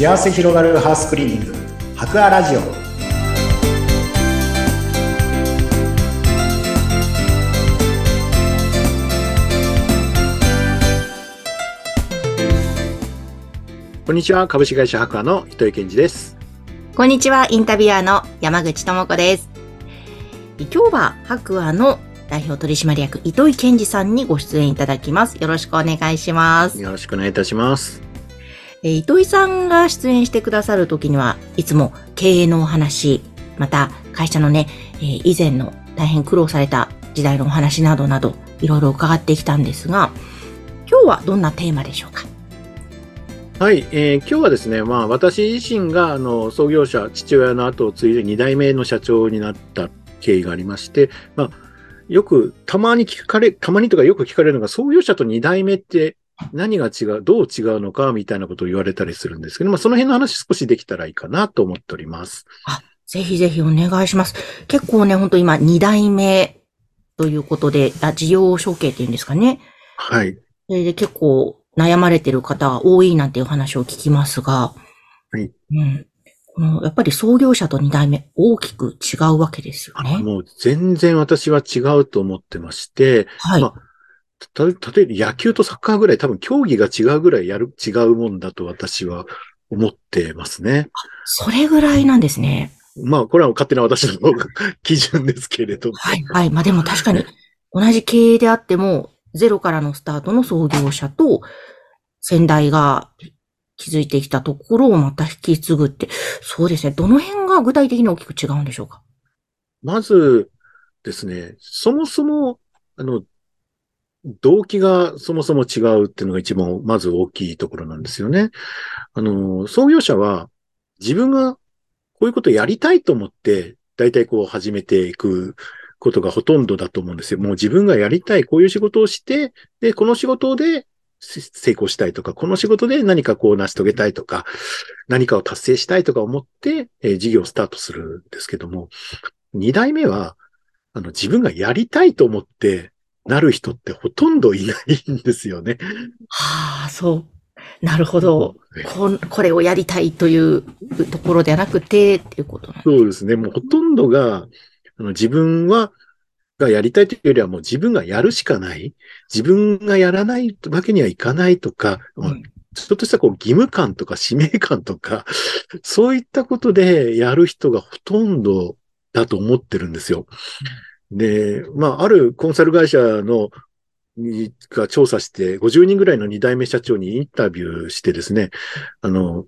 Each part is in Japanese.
幸せ広がるハウスクリーニング。博アラジオ。こんにちは。株式会社博アの糸井健二です。こんにちは。インタビュアーの山口智子です。今日は博アの代表取締役糸井健二さんにご出演いただきます。よろしくお願いします。よろしくお願いいたしますえ、糸井さんが出演してくださるときには、いつも経営のお話、また会社のね、え、以前の大変苦労された時代のお話などなど、いろいろ伺ってきたんですが、今日はどんなテーマでしょうか？はい、えー、今日はですね、まあ私自身があの創業者、父親の後を継いで2代目の社長になった経緯がありまして、まあよくたまに聞かれ、たまにとかよく聞かれるのが創業者と2代目って何が違う、どう違うのかみたいなことを言われたりするんですけど、まあ、その辺の話少しできたらいいかなと思っております。あ、ぜひぜひお願いします。結構ね、本当今2代目ということで、あ事業承継っていうんですかね。はい。それで結構悩まれてる方が多いなんていう話を聞きますが、はい。うん。このやっぱり創業者と2代目大きく違うわけですよね。もう全然私は違うと思ってまして、はい。まあた、例えば野球とサッカーぐらい多分競技が違うぐらいやる、違うもんだと私は思ってますね。それぐらいなんですね。まあ、これは勝手な私の 基準ですけれども。はい、はい。まあでも確かに、同じ経営であっても、ゼロからのスタートの創業者と、先代が築いてきたところをまた引き継ぐって、そうですね。どの辺が具体的に大きく違うんでしょうか？まずですね、そもそも、あの、動機がそもそも違うっていうのが一番まず大きいところなんですよね。あの、創業者は自分がこういうことをやりたいと思って、大体こう始めていくことがほとんどだと思うんですよ。もう自分がやりたい、こういう仕事をして、で、この仕事で成功したいとか、この仕事で何かこう成し遂げたいとか、何かを達成したいとか思って、えー、事業をスタートするんですけども、二代目は、あの、自分がやりたいと思ってなる人ってほとんどいないんですよね。はあ、そう。なるほど。ここれをやりたいというところではなくて、っていうことなんそうですね。もうほとんどが、あの自分は、がやりたいというよりはもう自分がやるしかない。自分がやらないわけにはいかないとか、うん、ちょっとしたこう義務感とか使命感とか、そういったことでやる人がほとんどだと思ってるんですよ。で、まあ、あるコンサル会社の、が調査して、50人ぐらいの2代目社長にインタビューしてですね、あの、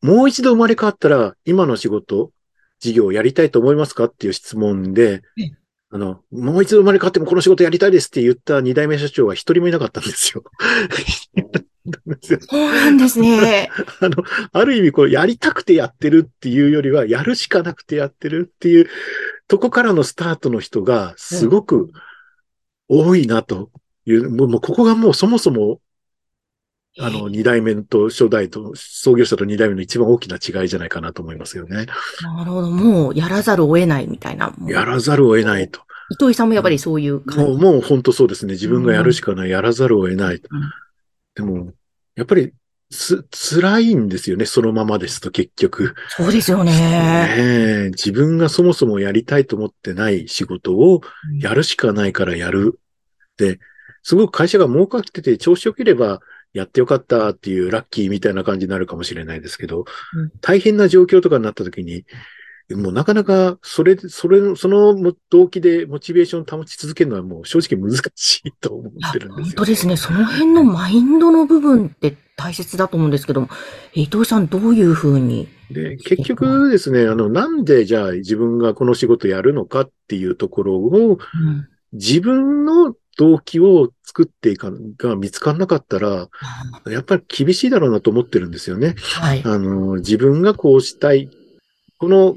もう一度生まれ変わったら、今の仕事、事業をやりたいと思いますかっていう質問で、あの、もう一度生まれ変わってもこの仕事やりたいですって言った2代目社長は一人もいなかったんですよ。そうなんですね。あの、ある意味こう、やりたくてやってるっていうよりは、やるしかなくてやってるっていうとこからのスタートの人がすごく多いなという、もうここがもうそもそも、あの、二代目と初代と、創業者と二代目の一番大きな違いじゃないかなと思いますよね。なるほど。もうやらざるを得ないみたいな。やらざるを得ないと。糸井さんもやっぱりそういう感じ。もう、もう本当そうですね。自分がやるしかない。やらざるを得ない。うん、でも、やっぱりつ、辛いんですよね、そのままですと結局。そうですよね。ね自分がそもそもやりたいと思ってない仕事をやるしかないからやる。で、すごく会社が儲かってて調子良ければやってよかったっていうラッキーみたいな感じになるかもしれないですけど、うん、大変な状況とかになった時に、もうなかなか、それ、それ、その動機でモチベーションを保ち続けるのはもう正直難しいと思ってるんですよ、ね、本当ですね。その辺のマインドの部分って大切だと思うんですけども、伊藤さんどういうふうにで、結局ですね、あの、なんでじゃあ自分がこの仕事やるのかっていうところを、うん、自分の動機を作っていかが見つからなかったら、やっぱり厳しいだろうなと思ってるんですよね。はい。あの、自分がこうしたいこの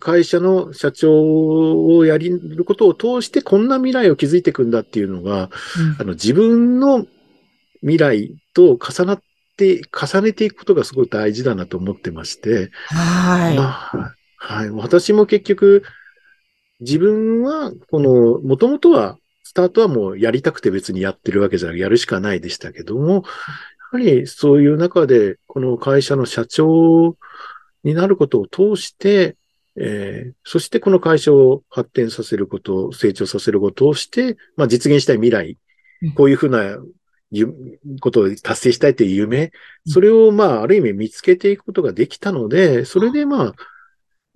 会社の社長をやることを通してこんな未来を築いていくんだっていうのが、うん、あの自分の未来と重なって、重ねていくことがすごい大事だなと思ってまして。はい。まあ、はい。私も結局、自分は、この、もともとは、スタートはもうやりたくて別にやってるわけじゃなくやるしかないでしたけども、やはぱりそういう中で、この会社の社長になることを通して、えー、そしてこの会社を発展させること、成長させることをして、まあ実現したい未来、こういうふうなことを達成したいという夢、それをまあある意味見つけていくことができたので、それでまあ、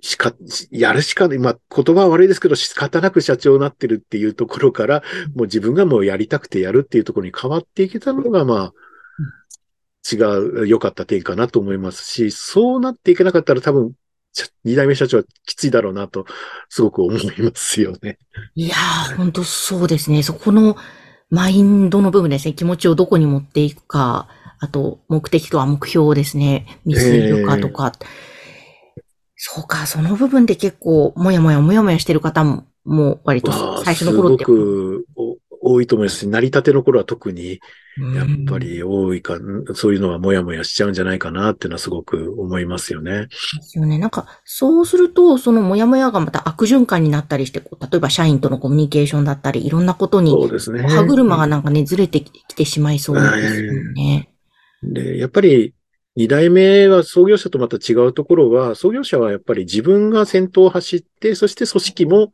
しか、やるしかない。まあ、言葉は悪いですけど、仕方なく社長になってるっていうところから、もう自分がもうやりたくてやるっていうところに変わっていけたのが、まあ、違う、良かった点かなと思いますし、そうなっていけなかったら多分、二代目社長はきついだろうなと、すごく思いますよね。いやー、本当そうですね。そこのマインドの部分ですね。気持ちをどこに持っていくか、あと、目的とは目標ですね。見据えるかとか。えー、そうか、その部分で結構、もやもやもやもやしてる方も、もう割と最初の頃って。すごく多いと思いますし、成り立ての頃は特に、やっぱり多いか、そういうのはもやもやしちゃうんじゃないかなっていうのはすごく思いますよね。ですよね。なんか、そうすると、そのもやもやがまた悪循環になったりして、例えば社員とのコミュニケーションだったり、いろんなことに、そうですね。歯車がなんかね、ずれてきてしまいそうですよね。で、やっぱり、二代目は創業者とまた違うところは、創業者はやっぱり自分が先頭を走って、そして組織も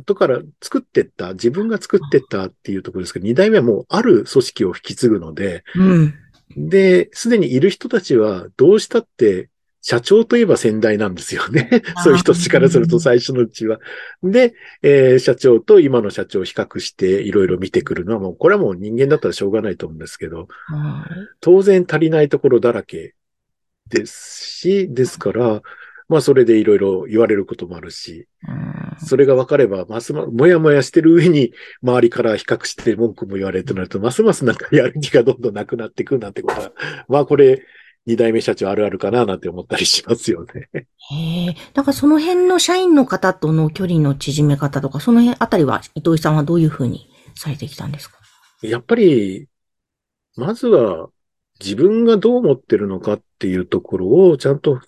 後から作ってった、自分が作ってったっていうところですけど、二代目はもうある組織を引き継ぐので、うん、で、すでにいる人たちはどうしたって社長といえば先代なんですよね。そういう人たちからすると最初のうちは。で、えー、社長と今の社長を比較していろいろ見てくるのはもう、これはもう人間だったらしょうがないと思うんですけど、当然足りないところだらけですし、ですから、まあそれでいろいろ言われることもあるし、それが分かれば、ますま、もやもやしてる上に、周りから比較して文句も言われるとなると、ますますなんかやる気がどんどんなくなっていくなんてことは、まあこれ、二代目社長あるあるかななんて思ったりしますよね。へえ。だからその辺の社員の方との距離の縮め方とか、その辺あたりは伊藤さんはどういうふうにされてきたんですか？やっぱり、まずは自分がどう思ってるのかっていうところをちゃんと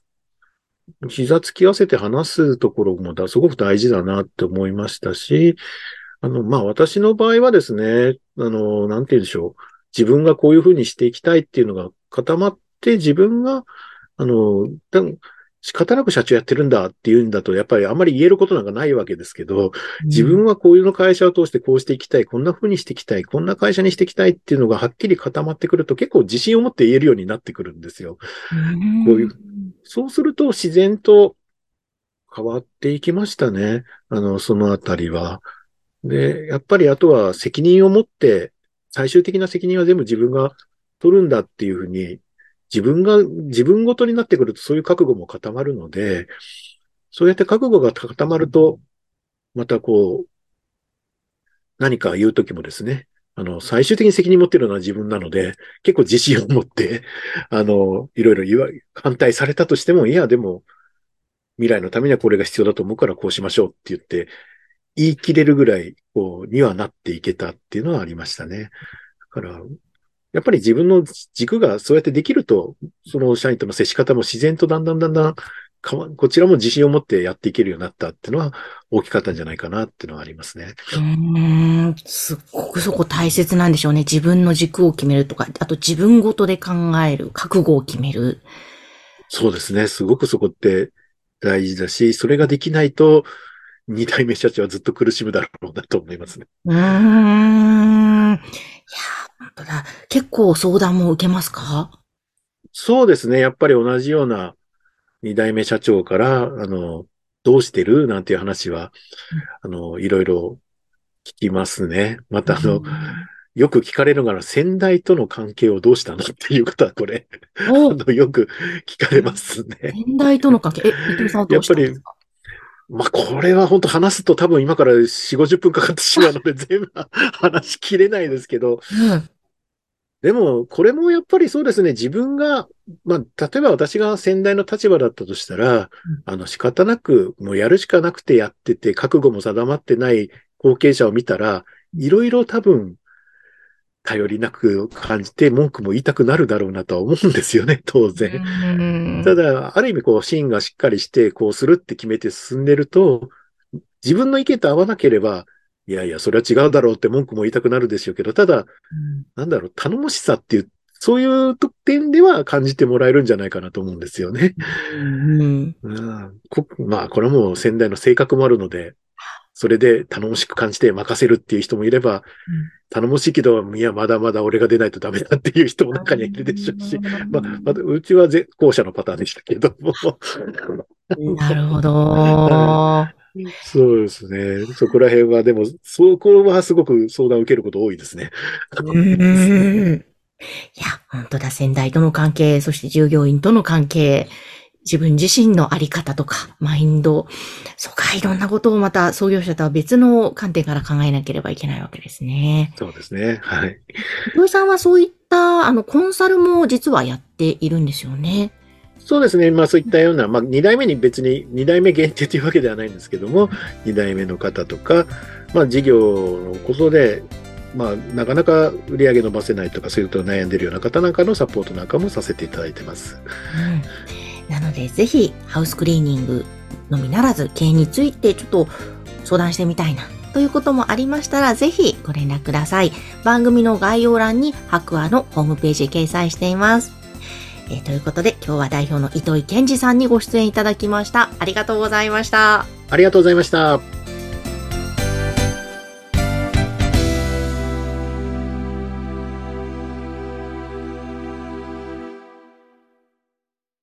膝つき合わせて話すところもだすごく大事だなって思いましたし、あの、まあ、私の場合はですね、あの、なんて言うんでしょう。自分がこういうふうにしていきたいっていうのが固まって、自分が、あの、仕方なく社長やってるんだっていうんだと、やっぱりあんまり言えることなんかないわけですけど、自分はこういうの会社を通してこうしていきたい、こんな風にしていきたい、こんな会社にしていきたいっていうのがはっきり固まってくると結構自信を持って言えるようになってくるんですよ。こういう。そうすると自然と変わっていきましたね。あの、そのあたりは。で、やっぱりあとは責任を持って、最終的な責任は全部自分が取るんだっていうふうに自分が、自分ごとになってくるとそういう覚悟も固まるので、そうやって覚悟が固まると、またこう、何か言うときもですね、あの、最終的に責任持ってるのは自分なので、結構自信を持って、あの、いろいろ言わ、反対されたとしても、いや、でも、未来のためにはこれが必要だと思うからこうしましょうって言って、言い切れるぐらい、こう、にはなっていけたっていうのはありましたね。だから、やっぱり自分の軸がそうやってできると、その社員との接し方も自然とだんだんだんだんこちらも自信を持ってやっていけるようになったっていうのは大きかったんじゃないかなっていうのはありますね。うん、すっごくそこ大切なんでしょうね。自分の軸を決めるとか、あと自分ごとで考える、覚悟を決める。そうですね。すごくそこって大事だし、それができないと、二代目社長はずっと苦しむだろうなと思いますね。うん。いや本当だ。結構相談も受けますか？そうですね。やっぱり同じような二代目社長から、あの、どうしてる？なんていう話は、あの、いろいろ聞きますね。また、あの、よく聞かれるのが、先代との関係をどうしたのっていうことは、これ、あの、よく聞かれますね。先代との関係、え、伊藤さんはどうしたんですか？まあ、これは本当話すと多分今から4、50分かかってしまうので 全部話しきれないですけど、うん、でも、これもやっぱりそうですね、自分が、まあ、例えば私が先代の立場だったとしたら、うん、あの、仕方なく、もうやるしかなくてやってて、覚悟も定まってない後継者を見たら、いろいろ多分、頼りなく感じて文句も言いたくなるだろうなとは思うんですよね、当然。ただ、ある意味こう、芯がしっかりして、こうするって決めて進んでると、自分の意見と合わなければ、いやいや、それは違うだろうって文句も言いたくなるでしょうけど、ただ、うん、なんだろう、頼もしさっていう、そういう点では感じてもらえるんじゃないかなと思うんですよね。うん。うんこまあ、これはもう先代の性格もあるので、それで頼もしく感じて任せるっていう人もいれば、頼もしいけど、いや、まだまだ俺が出ないとダメだっていう人も中にはいるでしょうし、まあ、まあ、うちは絶後者のパターンでしたけども。なるほど。そうですね。そこら辺は、でも、そこはすごく相談を受けること多いですね。うんいや、本当だ、先代との関係、そして従業員との関係、自分自身のあり方とか、マインド、そうか、いろんなことをまた創業者とは別の観点から考えなければいけないわけですね。そうですね。はい。土井さんはそういった、あの、コンサルも実はやっているんですよね。そうですね。まあそういったような、まあ2代目に別に2代目限定というわけではないんですけども、2代目の方とか、まあ事業のことで、まあなかなか売り上げ伸ばせないとか、そういうことを悩んでいるような方なんかのサポートなんかもさせていただいてます。うん。なので、ぜひ、ハウスクリーニングのみならず、経営についてちょっと相談してみたいな、ということもありましたら、ぜひご連絡ください。番組の概要欄に白亜のホームページ掲載しています。えーということで、今日は代表の糸井健二さんにご出演いただきました。ありがとうございました。ありがとうございました。